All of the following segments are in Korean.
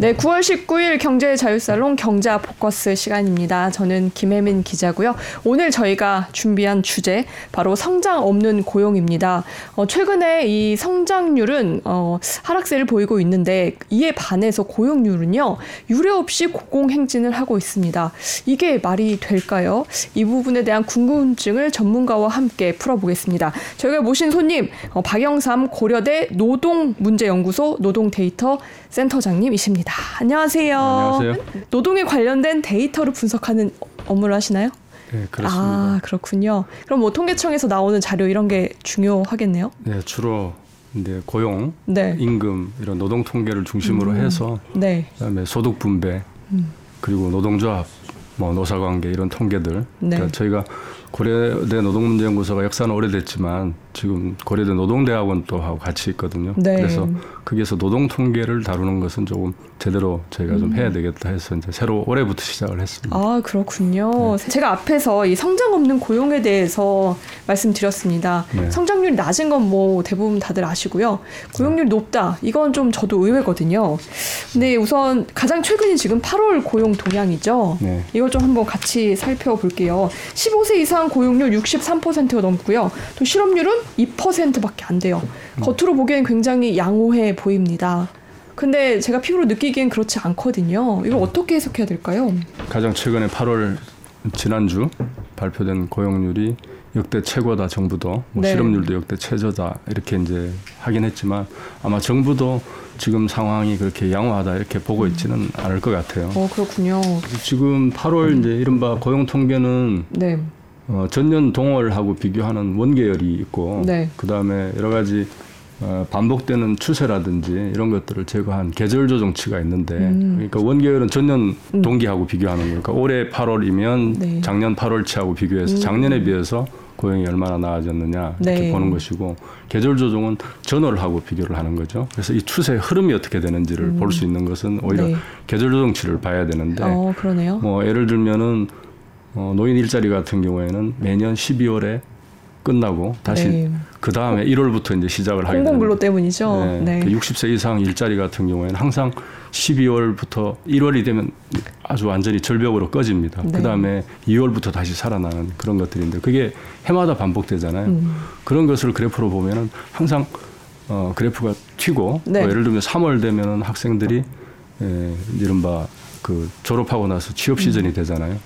네, 9월 19일 경제 자유살롱 경자 포커스 시간입니다. 저는 김혜민 기자고요. 오늘 저희가 준비한 주제 바로 성장 없는 고용입니다. 어, 최근에 이 성장률은 어, 하락세를 보이고 있는데 이에 반해서 고용률은요 유례 없이 고공행진을 하고 있습니다. 이게 말이 될까요? 이 부분에 대한 궁금증을 전문가와 함께 풀어보겠습니다. 저희가 모신 손님 어, 박영삼 고려대 노동문제연구소 노동데이터 센터장님이십니다. 안녕하세요. 안녕하세요. 노동에 관련된 데이터를 분석하는 업무를 하시나요? 네, 그렇습니다. 아, 그렇군요. 그럼 뭐 통계청에서 나오는 자료 이런 게 중요하겠네요. 네, 주로 이제 고용, 네. 임금 이런 노동 통계를 중심으로 해서 네. 그다음에 소득 분배 음. 그리고 노동조합, 뭐 노사관계 이런 통계들. 네. 그러니까 저희가 고려대 노동문제연구소가 역사는 오래됐지만 지금 고려대 노동대학원 또 하고 같이 있거든요. 네. 그래서 거기에서 노동 통계를 다루는 것은 조금 제대로 저희가 좀 해야 되겠다 해서 이제 새로 올해부터 시작을 했습니다. 음. 아, 그렇군요. 제가 앞에서 이 성장 없는 고용에 대해서 말씀드렸습니다. 네. 성장률이 낮은 건 뭐 대부분 다들 아시고요. 고용률이 높다. 이건 좀 저도 의외거든요. 근데 우선 가장 최근이 지금 8월 고용 동향이죠. 네. 이걸 좀 한번 같이 살펴볼게요. 15세 이상 고용률 63%가 넘고요. 또 실업률은 2%밖에 안 돼요. 겉으로 보기엔 굉장히 양호해 보입니다. 근데 제가 피부로 느끼기엔 그렇지 않거든요. 이걸 어떻게 해석해야 될까요? 가장 최근에 8월 지난주 발표된 고용률이 역대 최고다 정부도 뭐 네. 실업률도 역대 최저다 이렇게 이제 하긴 했지만 아마 정부도 지금 상황이 그렇게 양호하다 이렇게 보고 있지는 않을 것 같아요. 어, 그렇군요. 지금 8월 이제 이른바 고용 통계는 네. 어, 전년 동월하고 비교하는 원계열이 있고 네. 그 다음에 여러 가지 어, 반복되는 추세라든지 이런 것들을 제거한 계절 조정치가 있는데 음. 그러니까 원계열은 전년 동기하고 비교하는 거니까 올해 8월이면 네. 작년 8월치하고 비교해서 음. 작년에 비해서 고용이 얼마나 나아졌느냐 이렇게 네. 보는 것이고 계절 조정은 전월하고 비교를 하는 거죠. 그래서 이 추세의 흐름이 어떻게 되는지를 볼 수 있는 것은 오히려 네. 계절 조정치를 봐야 되는데 어, 그러네요. 뭐 예를 들면은 어, 노인 일자리 같은 경우에는 매년 12월에 끝나고 다시 네. 그 다음에 1월부터 이제 시작을 하게 되는 공공근로 때문이죠. 네. 네. 그 60세 이상 일자리 같은 경우에는 항상 12월부터 1월이 되면 아주 완전히 절벽으로 꺼집니다. 네. 그 다음에 2월부터 다시 살아나는 그런 것들인데 그게 해마다 반복되잖아요. 음. 그런 것을 그래프로 보면은 항상 어, 그래프가 튀고 네. 뭐 예를 들면 3월 되면은 학생들이 에, 이른바 그 졸업하고 나서 취업 음. 시즌이 되잖아요.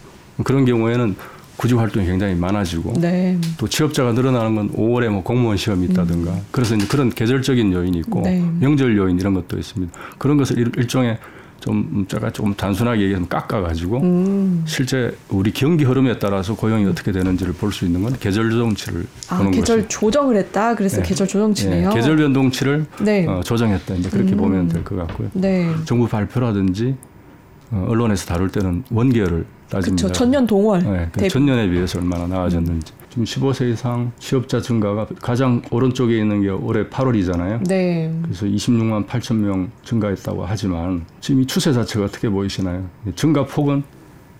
그런 경우에는 구직 활동이 굉장히 많아지고 네. 또 취업자가 늘어나는 건 5월에 뭐 공무원 시험이 있다든가 그래서 이제 그런 계절적인 요인이 있고 음. 네. 명절 요인 이런 것도 있습니다. 그런 것을 일- 일종의 좀 제가 조금 단순하게 얘기하면 깎아가지고 음. 실제 우리 경기 흐름에 따라서 고용이 어떻게 되는지를 볼 수 있는 건 계절 조정치를 아, 보는 계절 것이 조정을 했다. 그래서 네. 계절 조정치네요. 예, 계절 변동치를 네. 어, 조정했다 이제 그렇게 음. 보면 될 것 같고요. 네. 정부 발표라든지 어, 언론에서 다룰 때는 원계열을 따집니다. 그렇죠. 전년 동월. 네, 그. 전년에 비해서 얼마나 나아졌는지. 지금 15세 이상 취업자 증가가 가장 오른쪽에 있는 게 올해 8월이잖아요. 네. 그래서 26만 8천 명 증가했다고 하지만 지금 이 추세 자체가 어떻게 보이시나요? 증가 폭은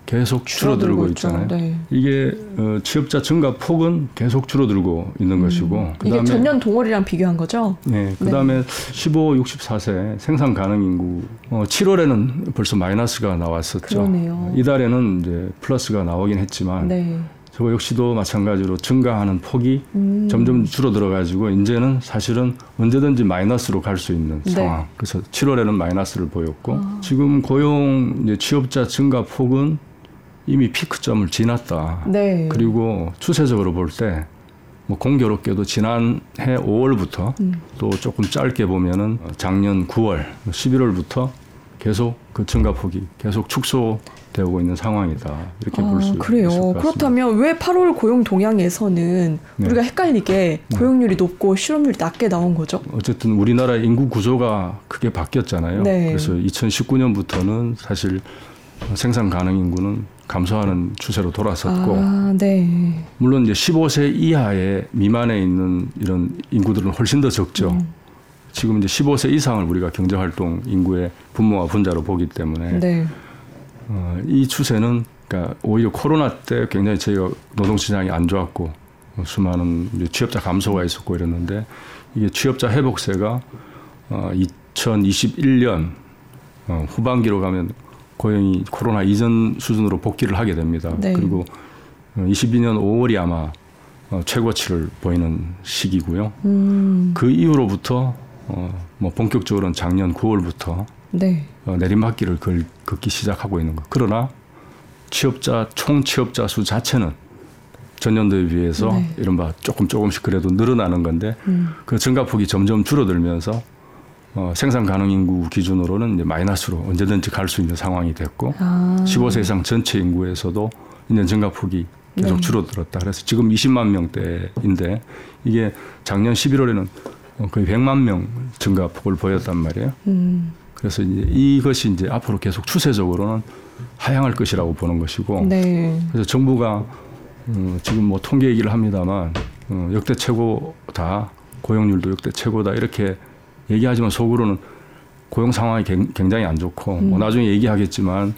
계속 줄어들고 있죠. 있잖아요. 네. 이게 어, 취업자 증가 폭은 계속 줄어들고 있는 것이고 음. 이게 그다음에 전년 동월이랑 비교한 거죠? 네, 그다음에 15, 64세 생산 가능 인구 어, 7월에는 벌써 마이너스가 나왔었죠. 그러네요. 이달에는 이제 플러스가 나오긴 했지만 네. 저거 역시도 마찬가지로 증가하는 폭이 음. 점점 줄어들어 가지고 이제는 사실은 언제든지 마이너스로 갈 수 있는 네. 아. 상황. 그래서 7월에는 마이너스를 보였고 지금 고용 이제 취업자 증가 폭은 이미 피크점을 지났다. 네. 그리고 추세적으로 볼 때 뭐 공교롭게도 지난해 5월부터 음. 또 조금 짧게 보면은 작년 9월, 11월부터 계속 그 증가폭이 계속 축소되고 있는 상황이다 이렇게 볼수 아, 있을 것 그래요. 같습니다. 그렇다면 왜 8월 고용 동향에서는 네. 우리가 헷갈리게 고용률이 높고 실업률이 낮게 나온 거죠? 어쨌든 우리나라 인구 구조가 크게 바뀌었잖아요. 네. 그래서 2019년부터는 사실 생산 가능 인구는 감소하는 추세로 돌아섰고 아, 네. 물론 이제 15세 이하의 미만에 있는 이런 인구들은 훨씬 더 적죠. 음. 지금 이제 15세 이상을 우리가 경제 활동 인구의 분모와 분자로 보기 때문에 네. 어, 이 추세는 그러니까 오히려 코로나 때 굉장히 저희가 노동 시장이 안 좋았고 어, 수많은 취업자 감소가 있었고 이랬는데 이게 취업자 회복세가 어, 2021년 어, 후반기로 가면 고용이 코로나 이전 수준으로 복귀를 하게 됩니다. 네. 그리고 22년 5월이 아마 어, 최고치를 보이는 시기고요. 음, 그 이후로부터 어, 뭐 본격적으로는 작년 9월부터 네. 어, 내리막길을 걸, 걷기 시작하고 있는 거. 그러나 취업자 총 취업자 수 자체는 전년도에 비해서 네. 이른바 조금 조금씩 그래도 늘어나는 건데 음, 그 증가폭이 점점 줄어들면서 어, 생산 가능 인구 기준으로는 이제 마이너스로 언제든지 갈 수 있는 상황이 됐고 아, 15세 이상 전체 인구에서도 있는 증가폭이 계속 네. 줄어들었다. 그래서 지금 20만 명대인데 이게 작년 11월에는 거의 100만 명 증가폭을 보였단 말이에요. 음, 그래서 이제 이것이 이제 앞으로 계속 추세적으로는 하향할 것이라고 보는 것이고 네. 그래서 정부가 어, 지금 뭐 통계 얘기를 합니다만 어, 역대 최고다 고용률도 역대 최고다 이렇게 얘기하지만 속으로는 고용 상황이 굉- 굉장히 안 좋고 뭐 음. 나중에 얘기하겠지만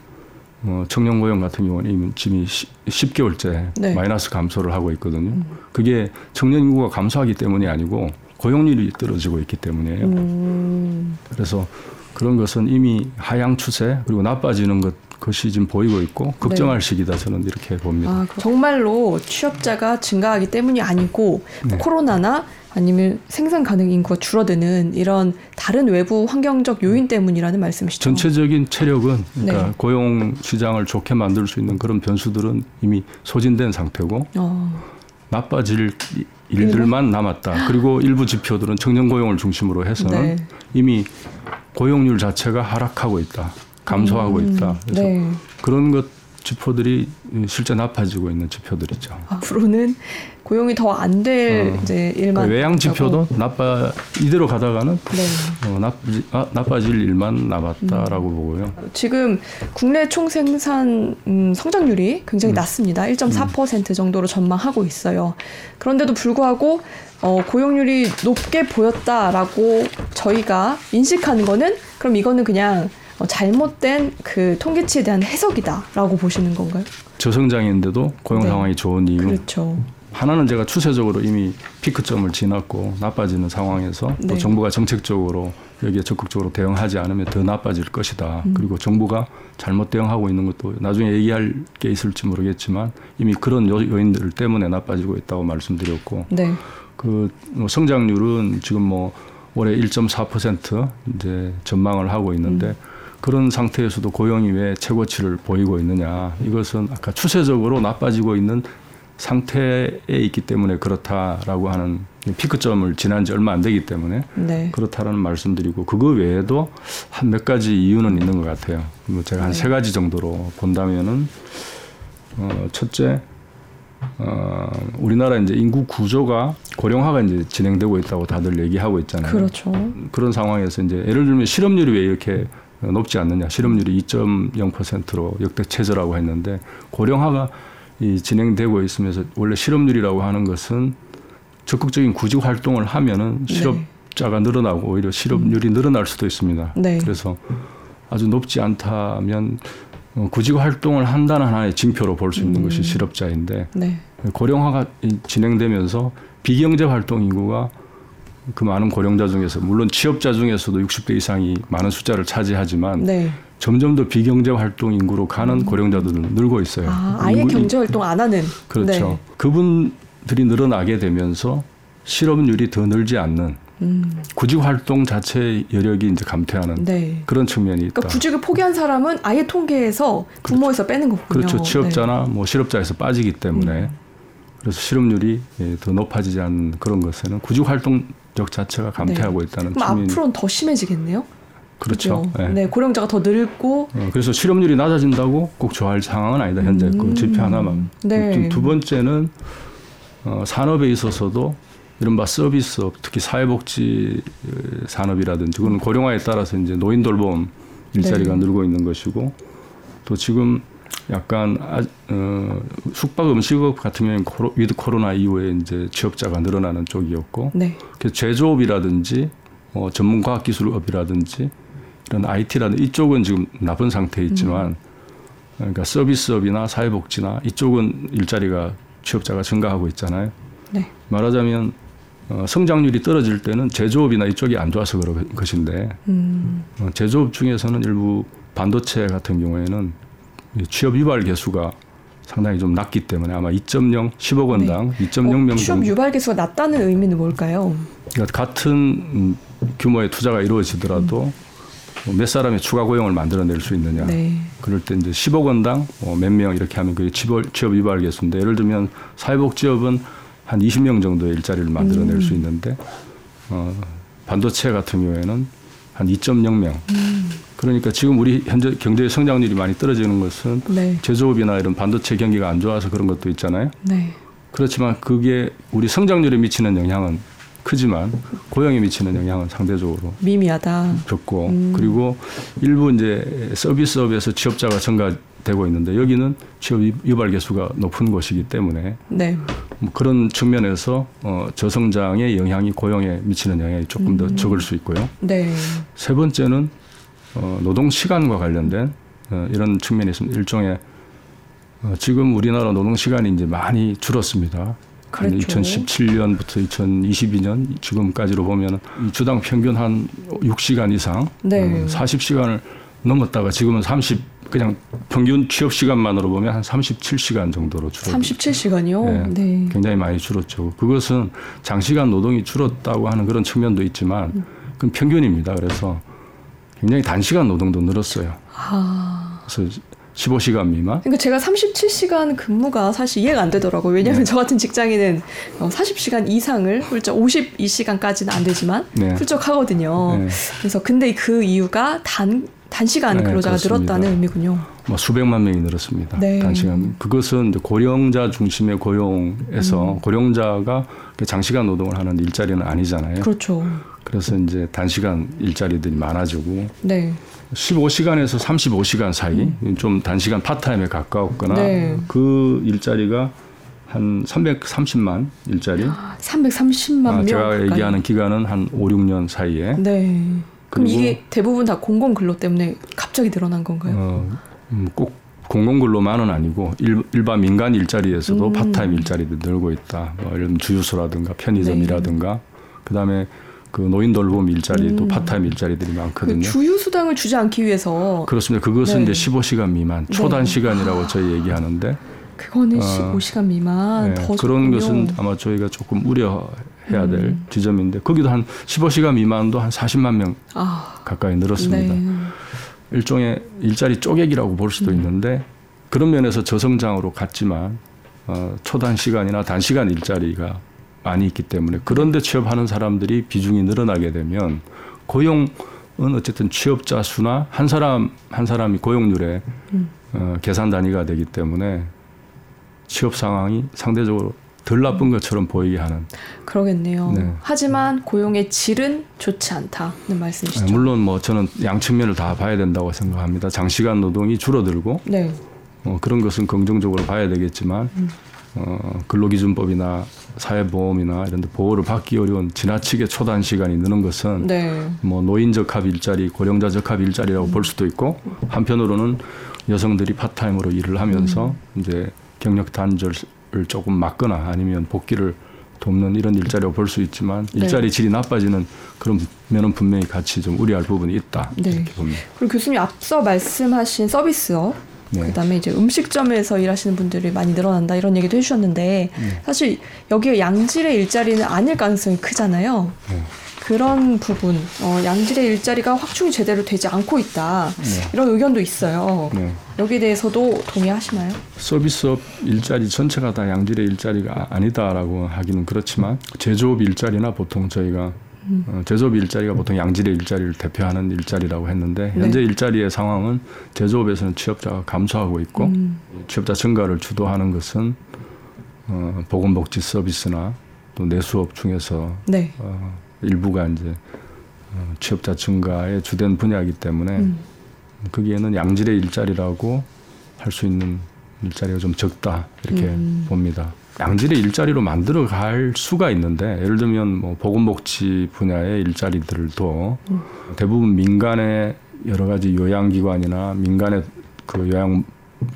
어, 청년 고용 같은 경우는 지금 10 개월째 네. 마이너스 감소를 하고 있거든요. 그게 청년 인구가 감소하기 때문이 아니고 고용률이 떨어지고 있기 때문이에요. 음, 그래서 그런 것은 이미 하향 추세 그리고 나빠지는 것 것이 지금 보이고 있고 걱정할 시기다 저는 이렇게 봅니다. 아, 정말로 취업자가 증가하기 때문이 아니고 네. 코로나나 아니면 생산 가능 인구가 줄어드는 이런 다른 외부 환경적 요인 때문이라는 말씀이시죠? 전체적인 체력은 그러니까 네. 고용 시장을 좋게 만들 수 있는 그런 변수들은 이미 소진된 상태고 어, 나빠질 이- 일들만 남았다. 그리고 일부 지표들은 청년 고용을 중심으로 해서는 네. 이미 고용률 자체가 하락하고 있다. 감소하고 음, 있다. 그래서 네. 그런 것 지표들이 실제 나빠지고 있는 지표들이죠. 앞으로는 고용이 더 안될 어. 이제 일만 외양 지표도. 나빠 이대로 가다가는 네. 어, 나쁘지, 아, 나빠질 일만 남았다라고 음. 보고요. 지금 국내 총생산 음, 성장률이 굉장히 음. 낮습니다. 1.4% 정도로 전망하고 있어요. 그런데도 불구하고 어, 고용률이 높게 보였다라고 저희가 인식하는 거는 그럼 이거는 그냥 어, 잘못된 그 통계치에 대한 해석이다라고 보시는 건가요? 저성장인데도 고용 네. 상황이 좋은 이유 그렇죠. 하나는 제가 추세적으로 이미 피크점을 지났고 나빠지는 상황에서 네. 또 정부가 정책적으로 여기에 적극적으로 대응하지 않으면 더 나빠질 것이다. 음. 그리고 정부가 잘못 대응하고 있는 것도 나중에 얘기할 게 있을지 모르겠지만 이미 그런 요- 요인들 때문에 나빠지고 있다고 말씀드렸고 네. 그뭐 성장률은 지금 뭐 올해 1.4% 이제 전망을 하고 있는데 음. 그런 상태에서도 고용이 왜 최고치를 보이고 있느냐 이것은 아까 추세적으로 나빠지고 있는 상태에 있기 때문에 그렇다라고 하는 피크점을 지난 지 얼마 안 되기 때문에 네. 그렇다라는 말씀드리고 그거 외에도 한 몇 가지 이유는 있는 것 같아요. 뭐 제가 한 네. 세 가지 정도로 본다면은 어, 첫째 어, 우리나라 이제 인구 구조가 고령화가 이제 진행되고 있다고 다들 얘기하고 있잖아요. 그렇죠. 그런 상황에서 이제 예를 들면 실업률이 왜 이렇게 높지 않느냐? 실업률이 2.0%로 역대 최저라고 했는데 고령화가 이 진행되고 있으면서 원래 실업률이라고 하는 것은 적극적인 구직 활동을 하면은 네. 실업자가 늘어나고 오히려 실업률이 늘어날 수도 있습니다. 네. 그래서 아주 높지 않다면 어, 구직 활동을 한다는 하나의 징표로 볼 수 있는 음. 것이 실업자인데 네. 고령화가 이- 진행되면서 비경제 활동 인구가 그 많은 고령자 중에서 물론 취업자 중에서도 60대 이상이 많은 숫자를 차지하지만 네. 점점 더 비경제 활동 인구로 가는 고령자들은 늘고 있어요. 아, 인구- 경제 활동 안 하는. 그렇죠. 네. 그분들이 늘어나게 되면서 실업률이 더 늘지 않는 음, 구직 활동 자체 여력이 이제 감퇴하는 네. 그런 측면이 있다. 그러니까 구직을 포기한 사람은 아예 통계에서 부모에서 빼는 거군요. 그렇죠. 네. 취업자나 뭐 실업자에서 빠지기 때문에 그래서 실업률이 예, 더 높아지지 않는 그런 것에는 구직 활동력 자체가 감퇴하고 있다는 네. 그럼 측면이 앞으로는 더 심해지겠네요. 그렇죠. 그죠? 예. 네, 고령자가 더 늘고 어, 그래서 실업률이 낮아진다고 꼭 좋아할 상황은 아니다 현재 그 음. 지표 하나만. 네. 두, 두 번째는 어, 산업에 있어서도 이른바 서비스업 특히 사회복지 어, 산업이라든지 그건 고령화에 따라서 이제 노인 돌봄 일자리가 네. 늘고 있는 것이고 또 지금 약간 아, 어, 숙박 음식업 같은 경우는 코로, 위드 코로나 이후에 이제 취업자가 늘어나는 쪽이었고 네. 그래서 제조업이라든지 어, 전문 과학기술업이라든지 이런 IT라든지 이쪽은 지금 나쁜 상태에 있지만 그러니까 서비스업이나 사회복지나 이쪽은 일자리가 취업자가 증가하고 있잖아요. 네. 말하자면 어, 성장률이 떨어질 때는 제조업이나 이쪽이 안 좋아서 그런 것인데 음. 어, 제조업 중에서는 일부 반도체 같은 경우에는 취업 유발 개수가 상당히 좀 낮기 때문에 아마 2.0 10억 원당 네. 2.0명 어, 취업 유발 개수가 낮다는 의미는 뭘까요? 그러니까 같은 음, 규모의 투자가 이루어지더라도 음. 몇 사람의 추가 고용을 만들어낼 수 있느냐. 네. 그럴 때 이제 10억 원당 뭐 몇명 이렇게 하면 그게 취업, 취업 유발 개수인데 예를 들면 사회복지업은 한 20명 정도의 일자리를 만들어낼 음. 수 있는데 어, 반도체 같은 경우에는 한 2.0명. 음. 그러니까 지금 우리 현재 경제 성장률이 많이 떨어지는 것은 네. 제조업이나 이런 반도체 경기가 안 좋아서 그런 것도 있잖아요. 네. 그렇지만 그게 우리 성장률에 미치는 영향은 크지만 고용에 미치는 영향은 상대적으로 미미하다. 적고 음. 그리고 일부 이제 서비스업에서 취업자가 증가되고 있는데 여기는 취업 유발 개수가 높은 곳이기 때문에 네. 뭐 그런 측면에서 어, 저성장의 영향이 고용에 미치는 영향이 조금 음. 더 적을 수 있고요. 네. 세 번째는 어, 노동 시간과 관련된 어, 이런 측면이 있습니다. 일종의 어, 지금 우리나라 노동 시간이 이제 많이 줄었습니다. 그렇죠. 2017년부터 2022년 지금까지로 보면 주당 평균 한 6시간 이상, 네. 어, 40시간을 넘었다가 지금은 30 그냥 평균 취업 시간만으로 보면 한 37시간 정도로 줄었 37시간이요? 네, 네. 굉장히 많이 줄었죠. 그것은 장시간 노동이 줄었다고 하는 그런 측면도 있지만 그건 평균입니다. 그래서 굉장히 단시간 노동도 늘었어요. 아. 그래서 15시간 미만? 그러니까 제가 37시간 근무가 사실 이해가 안 되더라고요. 왜냐하면 네. 저 같은 직장인은 40시간 어, 이상을 훌쩍 52시간까지는 안 되지만 네. 훌쩍 하거든요. 네. 그래서 근데 그 이유가 단 단시간 네, 근로자가. 늘었다는 의미군요. 뭐 수백만 명이 늘었습니다. 네. 단시간 그것은 고령자 중심의 고용에서 음. 고령자가 장시간 노동을 하는 일자리는 아니잖아요. 그렇죠. 그래서 이제 단시간 일자리들이 많아지고 네. 15시간에서 35시간 사이 음. 좀 단시간 파트타임에 가까웠거나 네. 그 일자리가 한 330만 일자리. 330만 아, 명. 제가 가까이. 얘기하는 기간은 한 5, 6년 사이에. 네. 그럼 이게 대부분 다 공공 근로 때문에 갑자기 늘어난 건가요? 어, 음, 꼭 공공 근로만은 아니고 일, 일반 민간 일자리에서도 음. 파트타임 일자리도 늘고 있다. 뭐 이런 주유소라든가 편의점이라든가 네. 그다음에 그 노인 돌봄 일자리도 음. 파트타임 일자리들이 많거든요. 그 주유 수당을 주지 않기 위해서 그렇습니다. 그것은 네. 이제 15시간 미만 초단 네. 시간이라고 아. 저희 얘기하는데 그거는 어, 15시간 미만 네. 그런 것은 아마 저희가 조금 우려해야 될 음. 지점인데 거기도 한 15시간 미만도 한 40만 명 아. 가까이 늘었습니다. 네. 일종의 일자리 쪼개기라고 볼 수도 음. 있는데 그런 면에서 저성장으로 갔지만 어, 초단 시간이나 단시간 일자리가 많이 있기 때문에 그런데 취업하는 사람들이 비중이 늘어나게 되면 고용은 어쨌든 취업자 수나 한 사람 한 사람이 고용률의 음. 어, 계산 단위가 되기 때문에 취업 상황이 상대적으로 덜 나쁜 것처럼 보이게 하는. 그러겠네요. 네. 하지만 고용의 질은 좋지 않다는 말씀이시죠. 네, 물론 뭐 저는 양 측면을 다 봐야 된다고 생각합니다. 장시간 노동이 줄어들고 네. 어, 그런 것은 긍정적으로 봐야 되겠지만 음. 어, 근로기준법이나 사회보험이나 이런 데 보호를 받기 어려운 지나치게 초단 시간이 느는 것은 네. 뭐 노인 적합 일자리, 고령자 적합 일자리라고 음. 볼 수도 있고 한편으로는 여성들이 파트타임으로 일을 하면서 음. 이제 경력 단절을 조금 막거나 아니면 복귀를 돕는 이런 일자리라고 볼수 있지만 네. 일자리 질이 나빠지는 그런 면은 분명히 같이 좀 우려할 부분이 있다 네. 이렇게 봅니다. 그리고 교수님 앞서 말씀하신 서비스업 네. 그다음에 이제 음식점에서 일하시는 분들이 많이 늘어난다 이런 얘기도 해주셨는데 네. 사실 여기에 양질의 일자리는 아닐 가능성이 크잖아요. 네. 그런 부분, 어, 양질의 일자리가 확충이 제대로 되지 않고 있다 네. 이런 의견도 있어요. 네. 여기에 대해서도 동의하시나요? 서비스업 일자리 전체가 다 양질의 일자리가 아니다라고 하기는 그렇지만 제조업 일자리나 보통 저희가 어, 제조업 일자리가 보통 양질의 일자리를 대표하는 일자리라고 했는데 네. 현재 네. 일자리의 상황은 제조업에서는 취업자가 감소하고 있고 음. 취업자 증가를 주도하는 것은 어, 보건복지 서비스나 또 내수업 중에서 네. 어, 일부가 이제 어, 취업자 증가의 주된 분야이기 때문에 음. 거기에는 양질의 일자리라고 할 수 있는 일자리가 좀 적다 이렇게 음. 봅니다. 양질의 일자리로 만들어 갈 수가 있는데 예를 들면 뭐 보건복지 분야의 일자리들도 음. 대부분 민간의 여러 가지 요양기관이나 민간의 그 요양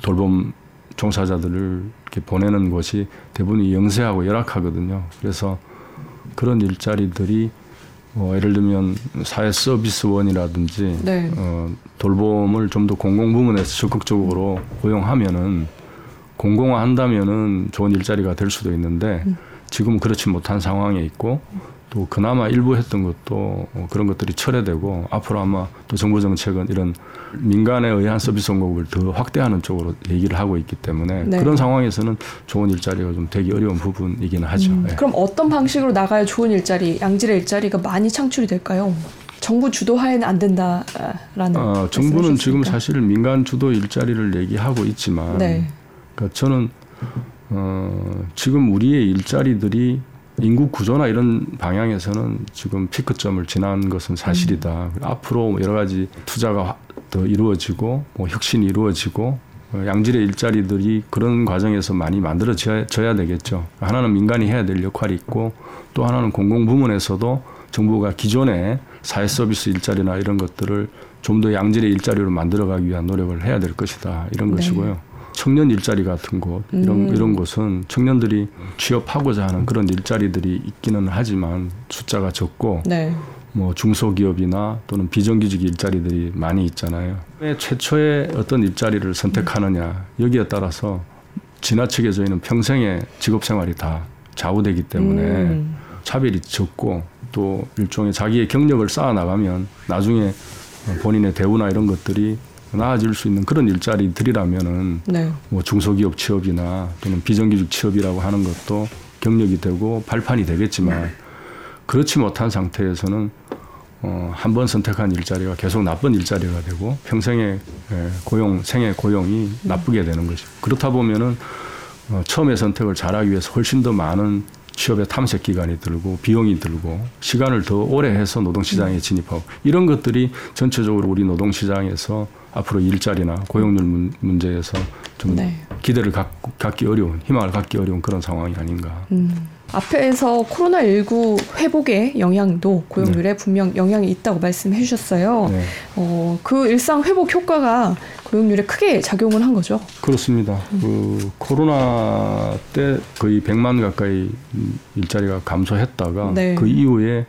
돌봄 종사자들을 이렇게 보내는 곳이 대부분 영세하고 열악하거든요. 그래서 그런 일자리들이 뭐 예를 들면 사회 서비스원이라든지 네. 어, 돌봄을 좀 더 공공 부문에서 적극적으로 고용하면은 공공화한다면은 좋은 일자리가 될 수도 있는데 음. 지금 그렇지 못한 상황에 있고 또 그나마 일부 했던 것도 어, 그런 것들이 철회되고 앞으로 아마 또 정부 정책은 이런 민간에 의한 서비스 공급을 더 확대하는 쪽으로 얘기를 하고 있기 때문에 네. 그런 상황에서는 좋은 일자리가 좀 되기 어려운 부분이기는 하죠. 음, 예. 그럼 어떤 방식으로 나가야 좋은 일자리, 양질의 일자리가 많이 창출이 될까요? 정부 주도하에는 안 된다라는. 어, 정부는 지금. 사실 민간 주도 일자리를 얘기하고 있지만 네. 그러니까 저는 어, 지금 우리의 일자리들이 인구 구조나 이런 방향에서는 지금 피크점을 지난 것은 사실이다. 앞으로 여러 가지 투자가 더 이루어지고 뭐 혁신이 이루어지고 어, 양질의 일자리들이 그런 과정에서 많이 만들어져야 져야 되겠죠. 하나는 민간이 해야 될 역할이 있고 또 하나는 공공 부문에서도 정부가 기존의 사회 서비스 일자리나 이런 것들을 좀 더 양질의 일자리로 만들어가기 위한 노력을 해야 될 것이다 이런 네. 것이고요. 청년 일자리 같은 곳 이런 음. 이런 곳은 청년들이 취업하고자 하는 그런 일자리들이 있기는 하지만 숫자가 적고 네. 뭐 중소기업이나 또는 비정규직 일자리들이 많이 있잖아요. 왜 최초의 어떤 일자리를 선택하느냐 여기에 따라서 지나치게 저희는 평생의 직업 생활이 다 좌우되기 때문에 음, 차별이 적고 또 일종의 자기의 경력을 쌓아 나가면 나중에 본인의 대우나 이런 것들이 나아질 수 있는 그런 일자리들이라면은 네. 뭐 중소기업 취업이나 또는 비정규직 취업이라고 하는 것도 경력이 되고 발판이 되겠지만 그렇지 못한 상태에서는 어, 한 번 선택한 일자리가 계속 나쁜 일자리가 되고 평생의 예, 고용 생애 고용이 나쁘게 되는 것이죠. 그렇다 보면은 어, 처음에 선택을 잘하기 위해서 훨씬 더 많은 취업의 탐색 기간이 들고 비용이 들고 시간을 더 오래 해서 노동시장에 진입하고 이런 것들이 전체적으로 우리 노동시장에서 앞으로 일자리나 고용률 문- 문제에서 좀 네. 기대를 갖고, 갖기 어려운 희망을 갖기 어려운 그런 상황이 아닌가. 음. 앞에서 코로나19 회복의 영향도 고용률에 분명 영향이 있다고 말씀해 주셨어요. 네, 어, 그 일상 회복 효과가 고용률에 크게 작용을 한 거죠. 그렇습니다. 그 코로나 때 거의 100만 가까이 일자리가 감소했다가 네. 그 이후에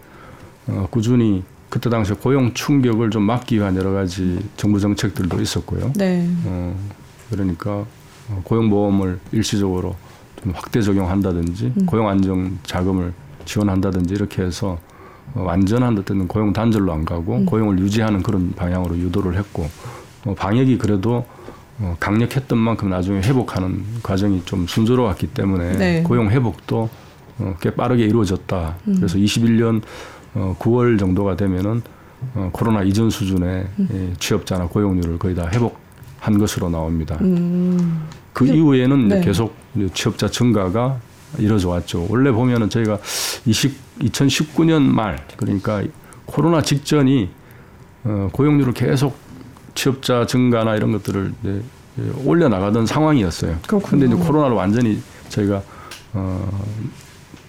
어, 꾸준히 그때 당시에 고용 충격을 좀 막기 위한 여러 가지 정부 정책들도 있었고요. 네. 어, 그러니까 어, 고용보험을 일시적으로 좀 확대 적용한다든지 음. 고용 안정 자금을 지원한다든지 이렇게 해서 어, 완전한 어떤 고용 단절로 안 가고 음. 고용을 유지하는 그런 방향으로 유도를 했고 어, 방역이 그래도 어, 강력했던 만큼 나중에 회복하는 과정이 좀 순조로웠기 때문에 네. 고용 회복도 어, 꽤 빠르게 이루어졌다. 음. 그래서 21년 어, 9월 정도가 되면은 어, 코로나 이전 수준의 예, 취업자나 고용률을 거의 다 회복 한 것으로 나옵니다. 음. 그 근데- 이후에는 이제 네. 계속 취업자 증가가 이뤄져 왔죠. 원래 보면은 저희가 20, 2019년 말 그러니까 코로나 직전이 어, 고용률을 계속 취업자 증가나 이런 것들을 이제 올려 나가던 상황이었어요. 근데 이제 코로나로 완전히 저희가 어,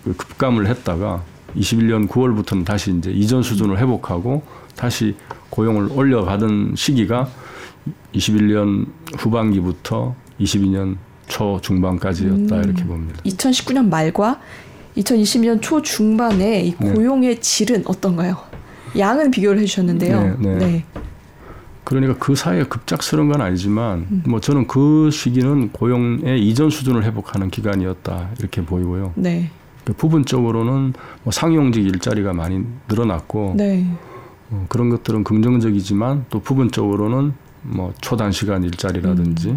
그 급감을 했다가 21년 9월부터는 다시 이제 이전 수준을 회복하고 다시 고용을 올려가던 시기가 21년 후반기부터 22년 초 중반까지였다 음. 이렇게 봅니다. 2019년 말과 2020년 초 중반에 이 네. 고용의 질은 어떤가요? 양은 비교를 해주셨는데요. 네, 네. 그러니까 그 사이에 급작스러운 건 아니지만 음. 뭐 저는 그 시기는 고용의 이전 수준을 회복하는 기간이었다 이렇게 보이고요. 네. 그 부분적으로는 뭐 상용직 일자리가 많이 늘어났고 네. 어, 그런 것들은 긍정적이지만 또 부분적으로는 뭐 초단시간 일자리라든지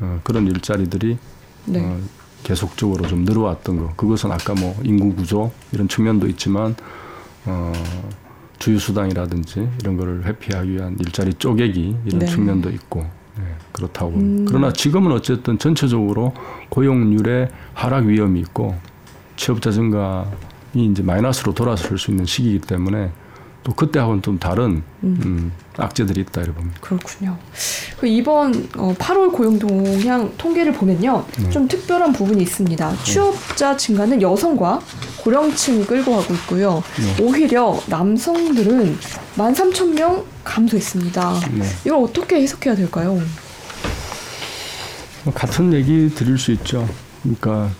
어, 그런 일자리들이 음. 네. 어, 계속적으로 좀 늘어왔던 거. 그것은 아까 뭐 인구 구조 이런 측면도 있지만 어, 주유 수당이라든지 이런 거를 회피하기 위한 일자리 쪼개기 이런 네. 측면도 있고 네, 그렇다고. 음. 그러나 지금은 어쨌든 전체적으로 고용률의 하락 위험이 있고 취업자 증가이 이제 마이너스로 돌아설 수 있는 시기이기 때문에 또 그때하고는 좀 다른 음. 음, 악재들이 있다 이렇게 봅니다. 그렇군요. 그 이번 어, 8월 고용 동향 통계를 보면요, 네. 좀 특별한 부분이 있습니다. 취업자 증가는 여성과 고령층이 끌고 가고 있고요. 네. 오히려 남성들은 13,000명 감소했습니다. 네. 이걸 어떻게 해석해야 될까요? 뭐 같은 얘기 드릴 수 있죠. 그러니까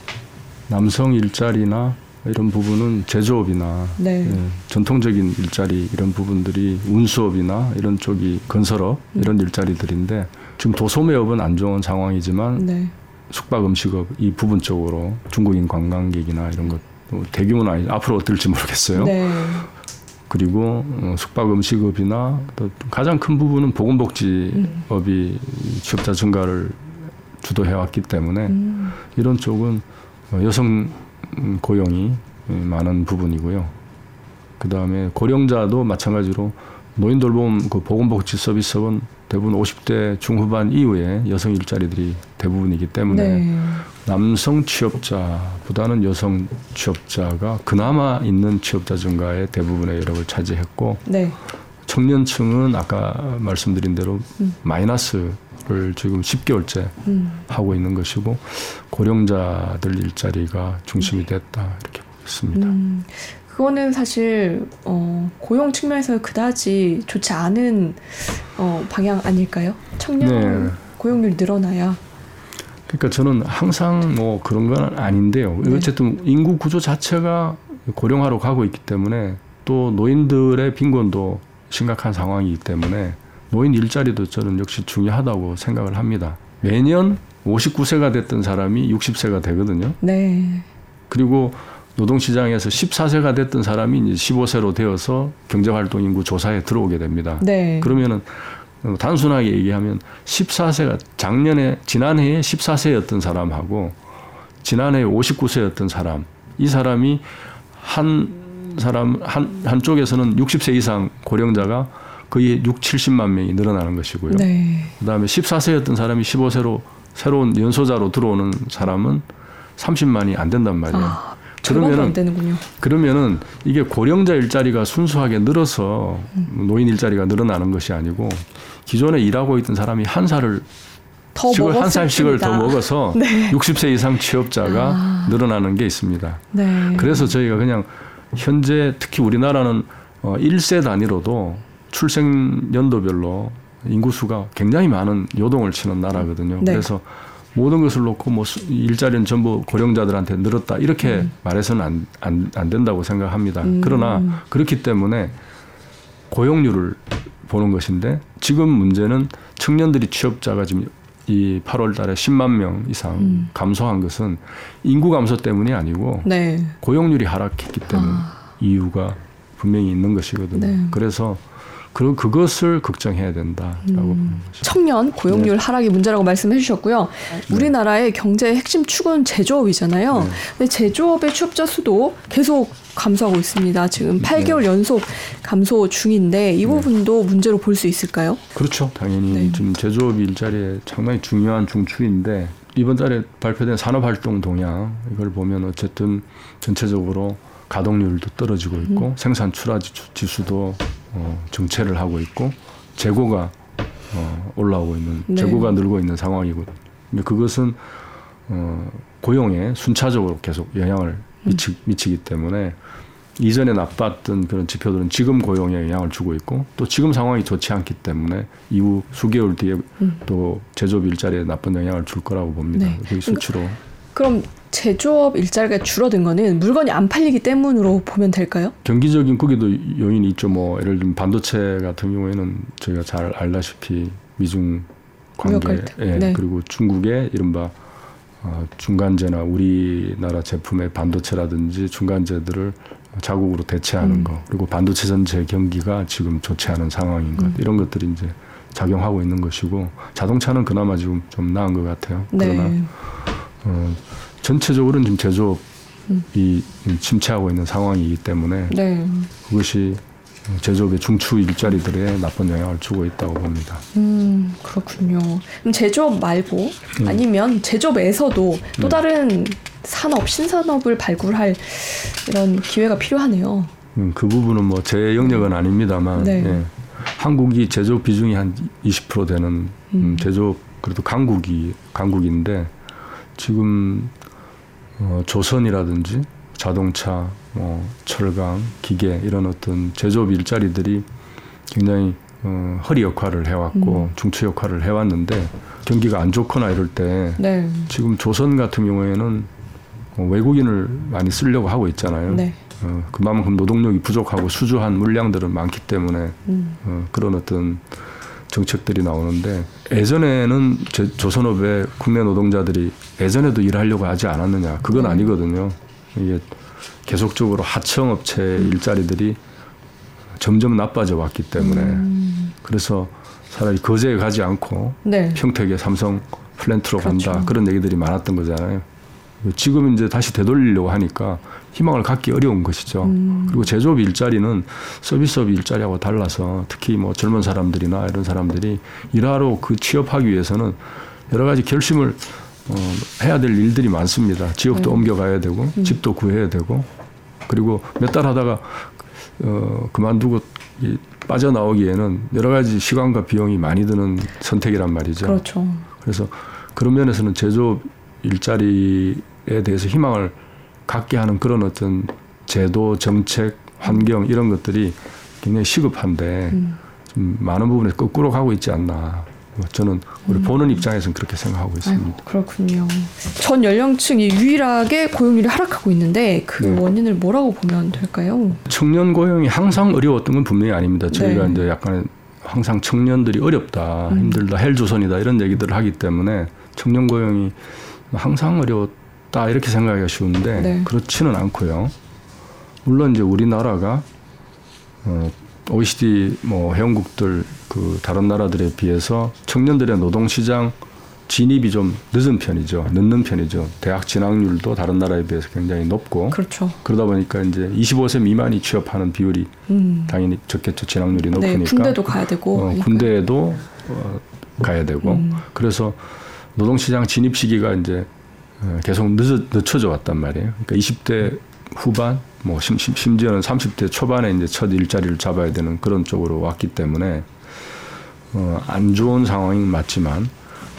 남성 일자리나 이런 부분은 제조업이나 네. 예, 전통적인 일자리 이런 부분들이 운수업이나 이런 쪽이 건설업 이런 일자리들인데 지금 도소매업은 안 좋은 상황이지만 네. 숙박 음식업 이 부분적으로 중국인 관광객이나 이런 것뭐 대규모는 아니 앞으로 어떨지 모르겠어요. 네. 그리고 어, 숙박 음식업이나 또 가장 큰 부분은 보건복지업이 취업자 증가를 주도해 왔기 때문에 음. 이런 쪽은 어, 여성 음, 고용이 많은 부분이고요. 그 다음에 고령자도 마찬가지로 노인 돌봄 그 보건복지 서비스업은 대부분 50대 중후반 이후에 여성 일자리들이 대부분이기 때문에 네. 남성 취업자보다는 여성 취업자가 그나마 있는 취업자 증가의 대부분의 여력을 차지했고 네. 청년층은 아까 말씀드린 대로 음. 마이너스를 지금 10개월째 음. 하고 있는 것이고 고령자들 일자리가 중심이 됐다 이렇게 보고 있습니다. 음, 그거는 사실 어, 고용 측면에서 그다지 좋지 않은 어, 방향 아닐까요? 청년 네. 고용률 늘어나야. 그러니까 저는 항상 뭐 그런 건 아닌데요. 네. 어쨌든 인구 구조 자체가 고령화로 가고 있기 때문에 또 노인들의 빈곤도 심각한 상황이기 때문에 노인 일자리도 저는 역시 중요하다고 생각을 합니다. 매년 59세가 됐던 사람이 60세가 되거든요. 네. 그리고 노동시장에서 14세가 됐던 사람이 이제 15세로 되어서 경제활동 인구 조사에 들어오게 됩니다. 네. 그러면은 어, 단순하게 얘기하면 14세가 작년에 지난해에 14세였던 사람하고 지난해에 59세였던 사람 이 사람이 한 사람 한 한쪽에서는 60세 이상 고령자가 거의 6, 70만 명이 늘어나는 것이고요. 네. 그다음에 14세였던 사람이 15세로 새로운 연소자로 들어오는 사람은 30만이 안 된단 말이에요. 아, 그러면은 안 되는군요. 그러면은 이게 고령자 일자리가 순수하게 늘어서 노인 일자리가 늘어나는 것이 아니고 기존에 일하고 있던 사람이 한 살을 더 씩을 한 살씩을 더. 먹어서 네. 60세 이상 취업자가 아. 늘어나는 게 있습니다. 네. 그래서 저희가 그냥 현재 특히 우리나라는 어 1세 단위로도 출생 연도별로 인구수가 굉장히 많은 요동을 치는 나라거든요. 네. 그래서 모든 것을 놓고 뭐 수- 일자리는 전부 고령자들한테 늘었다 이렇게 말해서는 안, 안, 안 된다고 생각합니다. 음. 그러나 그렇기 때문에 고용률을 보는 것인데 지금 문제는 청년들이 취업자가 지금 이 8월 달에 10만 명 이상 음. 감소한 것은 인구 감소 때문이 아니고 네. 고용률이 하락했기 때문에 아. 이유가 분명히 있는 것이거든요. 네. 그래서 그 그것을 걱정해야 된다라고 음. 청년 고용률 하락이 문제라고 말씀해 주셨고요. 우리나라의 경제의 핵심 축은 제조업이잖아요. 네. 근데 제조업의 취업자 수도 계속 감소하고 있습니다. 지금 8개월 연속 감소 중인데 이 부분도 문제로 볼 수 있을까요? 그렇죠. 당연히 네. 지금 제조업 일자리에 상당히 중요한 중추인데 이번 달에 발표된 산업활동 동향 이걸 보면 어쨌든 전체적으로 가동률도 떨어지고 있고 음. 생산 출하지 지수도 어, 정체를 하고 있고 재고가 어, 올라오고 있는 네. 재고가 늘고 있는 상황이고 근데 그것은 어, 고용에 순차적으로 계속 영향을 미치, 미치기 때문에 이전에 나빴던 그런 지표들은 지금 고용에 영향을 주고 있고 또 지금 상황이 좋지 않기 때문에 이후 수개월 뒤에 음. 또 제조업 일자리에 나쁜 영향을 줄 거라고 봅니다. 네. 그 수치로. 그럼 제조업 일자리가 줄어든 거는 물건이 안 팔리기 때문으로 보면 될까요? 경기적인 거기도 요인이 있죠. 뭐 예를 들면 반도체 같은 경우에는 저희가 잘 알다시피 미중 관계. 예, 네. 그리고 중국의 이른바 어, 중간재나 우리나라 제품의 반도체라든지 중간재들을 자국으로 대체하는 음. 거 그리고 반도체 전체 경기가 지금 좋지 않은 상황인 것 음. 이런 것들이 이제 작용하고 있는 것이고 자동차는 그나마 지금 좀 나은 것 같아요. 그러나 네. 어, 전체적으로는 지금 제조업이 음. 침체하고 있는 상황이기 때문에 네. 그것이 제조업의 중추 일자리들에 나쁜 영향을 주고 있다고 봅니다. 음, 그렇군요. 그럼 제조업 말고 음. 아니면 제조업에서도 또 다른 산업, 신산업을 발굴할 이런 기회가 필요하네요. 음, 그 부분은 뭐 제 영역은 아닙니다만 네. 예. 한국이 제조업 비중이 한 20% 되는 음, 음. 제조업 그래도 강국이 강국인데 지금 어, 조선이라든지 자동차, 뭐 철강, 기계 이런 어떤 제조업 일자리들이 굉장히 어, 허리 역할을 해왔고 중추 역할을 해왔는데 경기가 안 좋거나 이럴 때 네. 지금 조선 같은 경우에는 어, 외국인을 많이 쓰려고 하고 있잖아요. 네. 어, 그만큼 노동력이 부족하고 수주한 물량들은 많기 때문에 음. 어, 그런 어떤 정책들이 나오는데 예전에는 제, 조선업의 국내 노동자들이 예전에도 일하려고 하지 않았느냐 그건 네. 아니거든요. 이게 계속적으로 하청업체 일자리들이 점점 나빠져 왔기 때문에 음. 그래서 차라리 거제에 가지 않고 네. 평택의 삼성 플랜트로 그렇죠. 간다 그런 얘기들이 많았던 거잖아요. 지금 이제 다시 되돌리려고 하니까 희망을 갖기 어려운 것이죠. 음. 그리고 제조업 일자리는 서비스업 일자리하고 달라서 특히 뭐 젊은 사람들이나 이런 사람들이 일하러 그 취업하기 위해서는 여러 가지 결심을 어, 해야 될 일들이 많습니다. 지역도 네. 옮겨가야 되고 음. 집도 구해야 되고 그리고 몇 달 하다가 어, 그만두고 이 빠져나오기에는 여러 가지 시간과 비용이 많이 드는 선택이란 말이죠. 그렇죠. 그래서 그런 면에서는 제조업 일자리에 대해서 희망을 갖게 하는 그런 어떤 제도, 정책, 환경 이런 것들이 굉장히 시급한데 음. 좀 많은 부분에 거꾸로 가고 있지 않나. 뭐 저는 우리 음. 보는 입장에서는 그렇게 생각하고 있습니다. 아이고, 그렇군요. 전 연령층이 유일하게 고용률이 하락하고 있는데 그 네. 원인을 뭐라고 보면 될까요? 청년 고용이 항상 어려웠던 건 분명히 아닙니다. 저희가 네. 이제 약간 항상 청년들이 어렵다, 음. 힘들다, 헬조선이다 이런 얘기들을 하기 때문에 청년 고용이 항상 어려웠 다 이렇게 생각하기가 쉬운데 네. 그렇지는 않고요. 물론 이제 우리나라가 어, OECD 뭐 회원국들 그 다른 나라들에 비해서 청년들의 노동시장 진입이 좀 늦은 편이죠. 늦는 편이죠. 대학 진학률도 다른 나라에 비해서 굉장히 높고 그렇죠. 그러다 보니까 이제 25세 미만이 취업하는 비율이 음. 당연히 적겠죠. 진학률이 네, 높으니까. 군대도 가야 되고. 어, 하니까. 군대에도 어, 가야 되고. 음. 그래서 노동시장 진입 시기가 이제 어, 계속 늦어, 늦춰져 왔단 말이에요. 그러니까 20대 후반, 뭐 심, 심, 심지어는 30대 초반에 이제 첫 일자리를 잡아야 되는 그런 쪽으로 왔기 때문에 어, 안 좋은 상황인 맞지만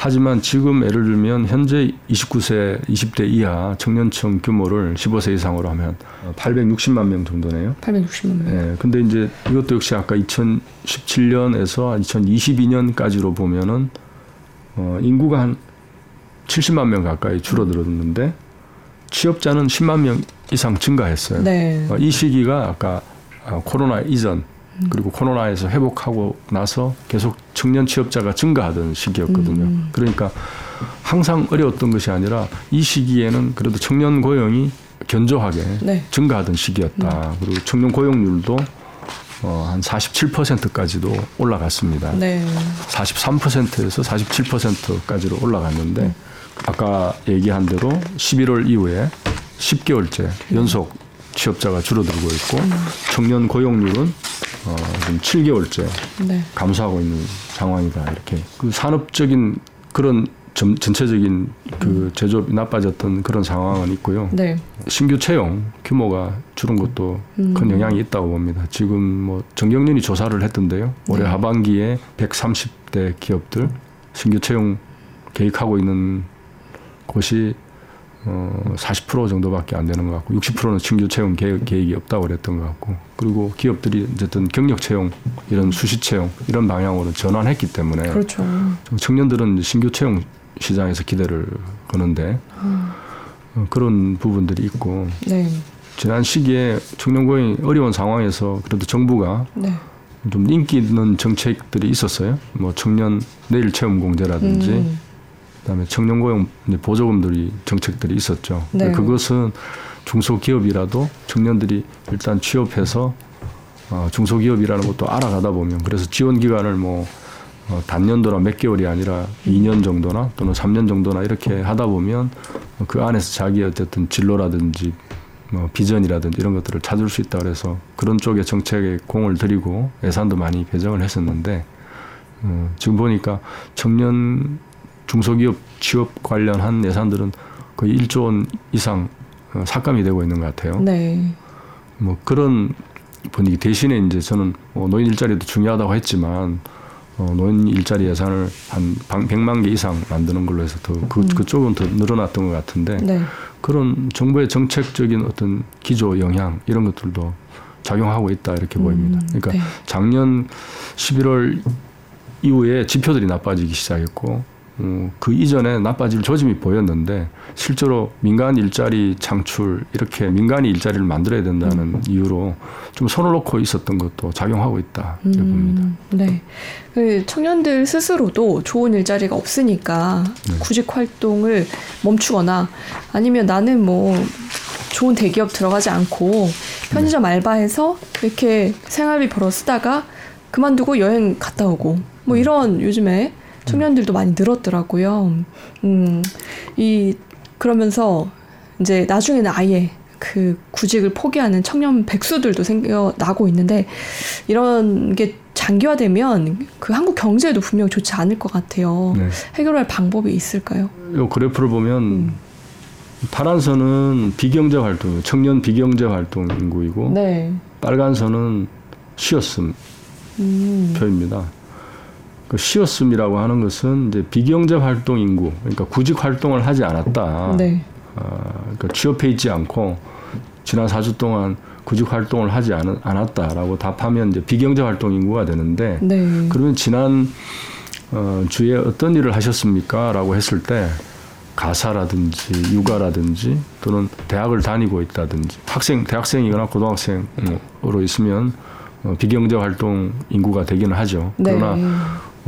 하지만 지금 예를 들면 현재 29세, 20대 이하 청년층 규모를 15세 이상으로 하면 860만 명 정도네요. 860만 명. 예. 근데 이제 이것도 역시 아까 2017년에서 2022년까지로 보면은 어, 인구가 한 70만 명 가까이 줄어들었는데 취업자는 10만 명 이상 증가했어요. 네. 어, 이 시기가 아까 어, 코로나 이전 그리고 코로나에서 회복하고 나서 계속 청년 취업자가 증가하던 시기였거든요. 음. 그러니까 항상 어려웠던 것이 아니라 이 시기에는 그래도 청년 고용이 견조하게 네. 증가하던 시기였다. 그리고 청년 고용률도 어, 한 47%까지도 올라갔습니다. 네. 43%에서 47%까지로 올라갔는데 아까 얘기한 대로 11월 이후에 10개월째 연속 취업자가 줄어들고 있고 청년 고용률은 어, 지금 7개월째 네. 감소하고 있는 상황이다 이렇게 그 산업적인 그런 전, 전체적인 그 제조업이 나빠졌던 그런 상황은 있고요. 네. 신규 채용 규모가 줄은 것도 음. 큰 영향이 있다고 봅니다. 지금 뭐 정경련이 조사를 했던데요. 올해 네. 하반기에 130대 기업들 신규 채용 계획하고 있는 곳이 어, 40% 정도밖에 안 되는 것 같고 60%는 신규 채용 계획, 계획이 없다고 그랬던 것 같고 그리고 기업들이 어쨌든 경력 채용 이런 수시 채용 이런 방향으로 전환했기 때문에 그렇죠. 좀 청년들은 신규 채용 시장에서 기대를 거는데 음. 어, 그런 부분들이 있고 네. 지난 시기에 청년 고용이 어려운 상황에서 그래도 정부가 네. 좀 인기 있는 정책들이 있었어요. 뭐 청년 내일 체험 공제라든지 음. 그다음에 청년 고용 이제 보조금들이 정책들이 있었죠. 네. 그것은 중소기업이라도 청년들이 일단 취업해서 어, 중소기업이라는 것도 알아가다 보면 그래서 지원 기간을 뭐 어, 단년도나 몇 개월이 아니라 2년 정도나 또는 3년 정도나 이렇게 하다 보면 그 안에서 자기 어쨌든 진로라든지 뭐 비전이라든지 이런 것들을 찾을 수 있다 그래서 그런 쪽에 정책에 공을 들이고 예산도 많이 배정을 했었는데 어, 지금 보니까 청년 중소기업 취업 관련한 예산들은 거의 1조 원 이상 어, 삭감이 되고 있는 것 같아요. 네. 뭐 그런 분위기 대신에 이제 저는 뭐 노인 일자리도 중요하다고 했지만 어, 노인 일자리 예산을 한 100만 개 이상 만드는 걸로 해서 더 그, 음. 그쪽은 더 늘어났던 것 같은데 네. 그런 정부의 정책적인 어떤 기조 영향 이런 것들도 작용하고 있다 이렇게 보입니다. 음, 그러니까 네. 작년 11월 이후에 지표들이 나빠지기 시작했고 어, 그 이전에 나빠질 조짐이 보였는데 실제로 민간 일자리 창출 이렇게 민간이 일자리를 만들어야 된다는 음. 이유로 좀 손을 놓고 있었던 것도 작용하고 있다 이렇게 봅니다. 네. 그 청년들 스스로도 좋은 일자리가 없으니까 네. 구직 활동을 멈추거나 아니면 나는 뭐 좋은 대기업 들어가지 않고 편의점 알바해서 이렇게 생활비 벌어 쓰다가 그만두고 여행 갔다 오고 뭐 이런 요즘에 청년들도 많이 늘었더라고요. 음, 이 그러면서 이제 나중에는 아예 그 구직을 포기하는 청년 백수들도 생겨나고 있는데 이런 게 장기화되면 그 한국 경제에도 분명 좋지 않을 것 같아요. 네. 해결할 방법이 있을까요? 이 그래프를 보면 음. 파란 선은 비경제 활동, 청년 비경제 활동 인구이고 네. 빨간 선은 쉬었음 음. 표입니다. 그 쉬었음이라고 하는 것은 이제 비경제 활동 인구, 그러니까 구직 활동을 하지 않았다. 네. 어, 그러니까 취업해 있지 않고 지난 4주 동안 구직 활동을 하지 않, 않았다라고 답하면 이제 비경제 활동 인구가 되는데 네. 그러면 지난 어, 주에 어떤 일을 하셨습니까?라고 했을 때 가사라든지 육아라든지 또는 대학을 다니고 있다든지 학생 대학생이거나 고등학생으로 있으면 어, 비경제 활동 인구가 되기는 하죠. 네. 그러나 뭐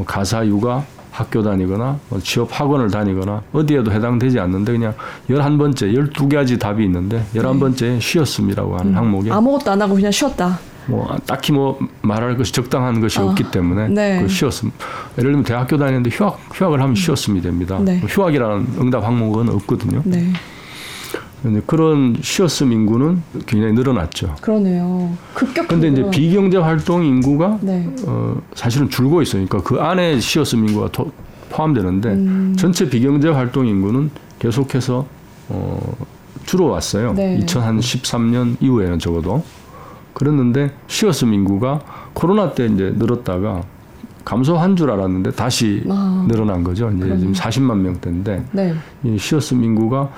가사 육아 학교 다니거나 뭐 취업 학원을 다니거나 어디에도 해당되지 않는데 그냥 열한 번째 열두 가지 답이 있는데 열한 번째 쉬었음이라고 하는 항목에 네. 음. 아무것도 안 하고 그냥 쉬었다. 뭐 딱히 뭐 말할 것이 적당한 것이 아, 없기 때문에 네. 그 쉬었음. 예를 들면 대학교 다니는데 휴학 휴학을 하면 쉬었음이 됩니다. 네. 휴학이라는 응답 항목은 없거든요. 네. 근데 그런 쉬었음 인구는 굉장히 늘어났죠. 그러네요. 급격하게. 근데 이제 비경제 활동 인구가 네. 어, 사실은 줄고. 그러니까 그 안에 쉬었음 인구가 토- 포함되는데 음. 전체 비경제 활동 인구는 계속해서 어, 줄어왔어요. 네. 2013년 이후에는 적어도 그랬는데 쉬었음 인구가 코로나 때 이제 늘었다가 감소한 줄 알았는데 다시 아. 늘어난 거죠. 이제 그러네요. 지금 40만 명대인데 네. 이 쉬었음 인구가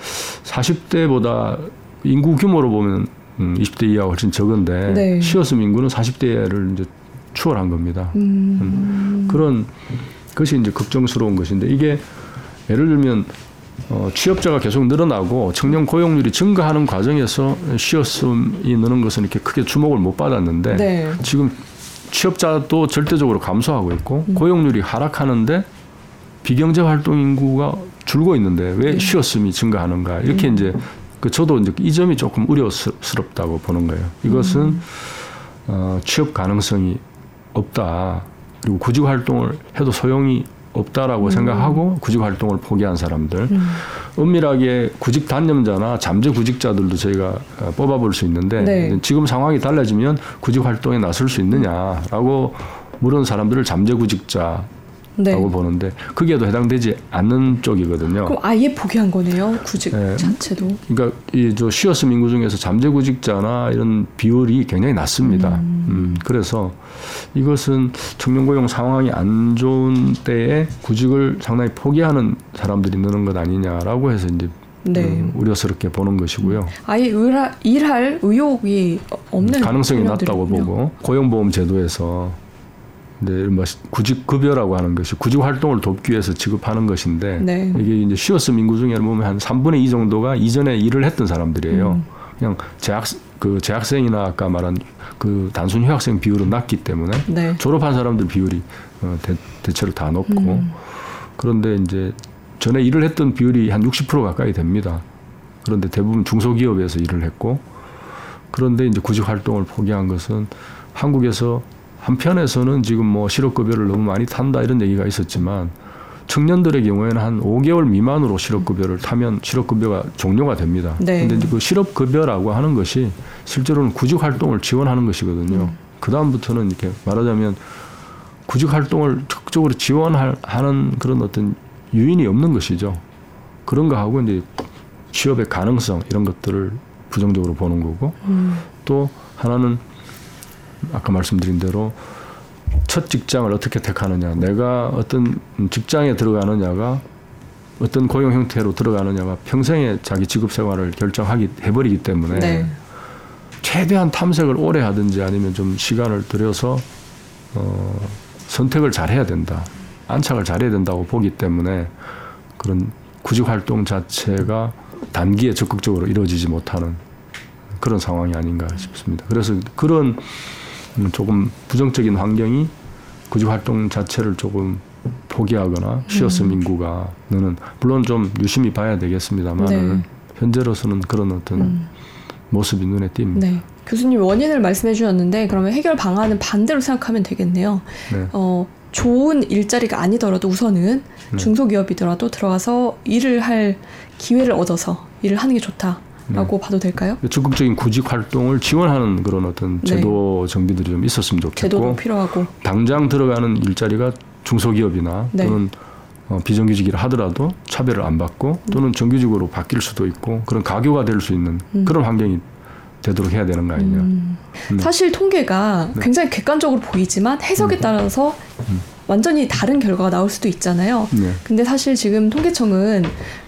40대보다 인구 규모로 보면 음, 20대 이하가 훨씬 적은데 네. 쉬었음 인구는 40대를 이제 추월한 겁니다. 음. 그런 것이 이제 걱정스러운 것인데 이게 예를 들면 어, 취업자가 계속 늘어나고 청년 고용률이 증가하는 과정에서 쉬었음이 느는 것은 이렇게 크게 주목을 못 받았는데 네. 지금 취업자도 절대적으로 감소하고 있고 음. 고용률이 하락하는데 비경제 활동 인구가 줄고 있는데 왜 네. 쉬었음이 증가하는가 이렇게 음. 이제 그 저도 이제 이 점이 조금 우려스럽다고 보는 거예요. 이것은 음. 어, 취업 가능성이 없다. 그리고 구직 활동을 해도 소용이 없다라고 음. 생각하고 구직 활동을 포기한 사람들, 음. 엄밀하게 구직 단념자나 잠재 구직자들도 저희가 어, 뽑아볼 수 있는데 네. 지금 상황이 달라지면 구직 활동에 나설 수 있느냐라고 물은 사람들을 잠재 구직자라고 네. 보는데 거기에도 해당되지 않는 쪽이거든요. 그럼 아예 포기한 거네요. 구직 네. 자체도. 그러니까 이저 쉬었음 인구 중에서 잠재 구직자나 이런 비율이 굉장히 낮습니다. 음. 그래서 이것은 청년 고용 상황이 안 좋은 때에 구직을 상당히 포기하는 사람들이 느는 것 아니냐라고 해서 이제 네. 음, 우려스럽게 보는 것이고요. 아예 일할, 일할 의욕이 없는 가능성이 낮다고. 보고 고용보험 제도에서 이제 뭐 구직 급여라고 하는 것이 구직 활동을 돕기 위해서 지급하는 것인데 네. 이게 이제 쉬었음 인구 중에 보면 한 3분의 2 정도가 이전에 일을 했던 사람들이에요. 음. 그냥 재학 그 재학생이나 아까 말한 그 단순 휴학생 비율은 낮기 때문에 네. 졸업한 사람들 비율이 어, 대, 대체로 다 높고 음. 그런데 이제 전에 일을 했던 비율이 한 60% 가까이 됩니다. 그런데 대부분 중소기업에서 일을 했고 그런데 이제 구직 활동을 포기한 것은 한국에서 한편에서는 지금 뭐 실업급여를 너무 많이 탄다 이런 얘기가 있었지만 청년들의 경우에는 한 5개월 미만으로 실업급여를 타면 실업급여가 종료가 됩니다. 네. 근데 이제 그 실업급여라고 하는 것이 실제로는 구직 활동을 지원하는 것이거든요. 그 다음부터는 이렇게 말하자면 구직 활동을 적극적으로 지원하는 그런 어떤 유인이 없는 것이죠. 그런 거 하고 이제 취업의 가능성 이런 것들을 부정적으로 보는 거고 음. 또 하나는 아까 말씀드린 대로 첫 직장을 어떻게 택하느냐, 내가 어떤 직장에 들어가느냐가 어떤 고용 형태로 들어가느냐가 평생의 자기 직업 생활을 결정하기 해버리기 때문에 네. 최대한 탐색을 오래 하든지 아니면 좀 시간을 들여서 어, 선택을 잘 해야 된다. 안착을 잘 해야 된다고 보기 때문에 그런 구직 활동 자체가 단기에 적극적으로 이루어지지 못하는 그런 상황이 아닌가 싶습니다. 그래서 그런 음, 조금 부정적인 환경이 구직 활동 자체를 조금 포기하거나 쉬었음 인구가 너는 물론 좀 유심히 봐야 되겠습니다만 네. 현재로서는 그런 어떤 음. 모습이 눈에 띕니다. 네. 교수님 원인을 말씀해 주셨는데 그러면 해결 방안은 반대로 생각하면 되겠네요. 네. 어, 좋은 일자리가 아니더라도 우선은 네. 중소기업이더라도 들어가서 일을 할 기회를 얻어서 일을 하는 게 네. 좋다 라고 봐도 될까요? 적극적인 구직 활동을 지원하는 그런 어떤 네. 제도 정비들이 좀 있었으면 좋겠고 제도도 필요하고. 당장 들어가는 일자리가 중소기업이나 네. 또는 어, 비정규직이라 하더라도 차별을 안 받고 또는 정규직으로 바뀔 수도 있고 그런 가교가 될 수 있는 음. 그런 환경이 되도록 해야 되는 거 아니냐. 음. 네. 사실 통계가 네. 굉장히 객관적으로 보이지만 해석에 따라서 음. 완전히 다른 결과가 나올 수도 있잖아요. 네. 근데 사실 지금 통계청은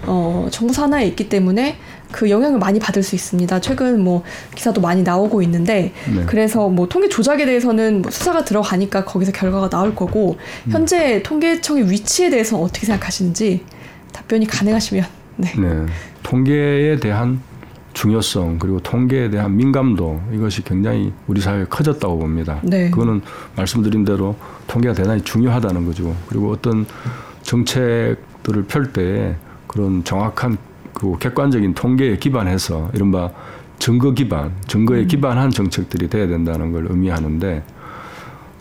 어, 정부 산하에 있기 때문에 그 영향을 많이 받을 수 있습니다. 최근 뭐 기사도 많이 나오고 있는데 네. 그래서 뭐 통계 조작에 대해서는 뭐 수사가 들어가니까 거기서 결과가 나올 거고 음. 현재 통계청의 위치에 대해서 어떻게 생각하시는지 답변이 가능하시면 네. 네. 통계에 대한 중요성 그리고 통계에 대한 민감도 이것이 굉장히 우리 사회에 커졌다고 봅니다. 네. 그거는 말씀드린 대로 통계가 대단히 중요하다는 거죠. 그리고 어떤 정책들을 펼 때 그런 정확한 그 객관적인 통계에 기반해서 이른바 증거 기반, 증거에 기반한 정책들이 돼야 된다는 걸 의미하는데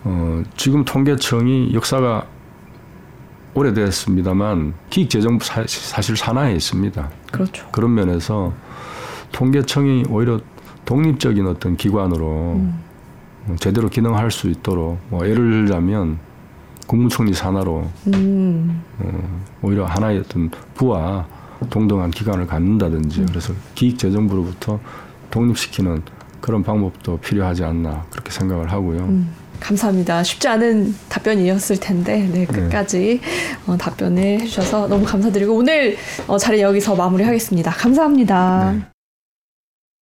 어, 지금 통계청이 역사가 오래됐습니다만 기획재정부 사, 사실 산하에 있습니다. 그렇죠. 그런 면에서 통계청이 오히려 독립적인 어떤 기관으로 음. 제대로 기능할 수 있도록 뭐 예를 들자면 국무총리 산하로 음. 어, 오히려 하나의 어떤 부와 동등한 기관을 음. 갖는다든지 그래서 기획재정부로부터 독립시키는 그런 방법도 필요하지 않나 그렇게 생각을 하고요. 음. 감사합니다. 쉽지 않은 답변이었을 텐데 네, 끝까지 어, 답변을 해주셔서 너무 감사드리고 오늘 어, 자리 여기서 마무리하겠습니다. 감사합니다. 네.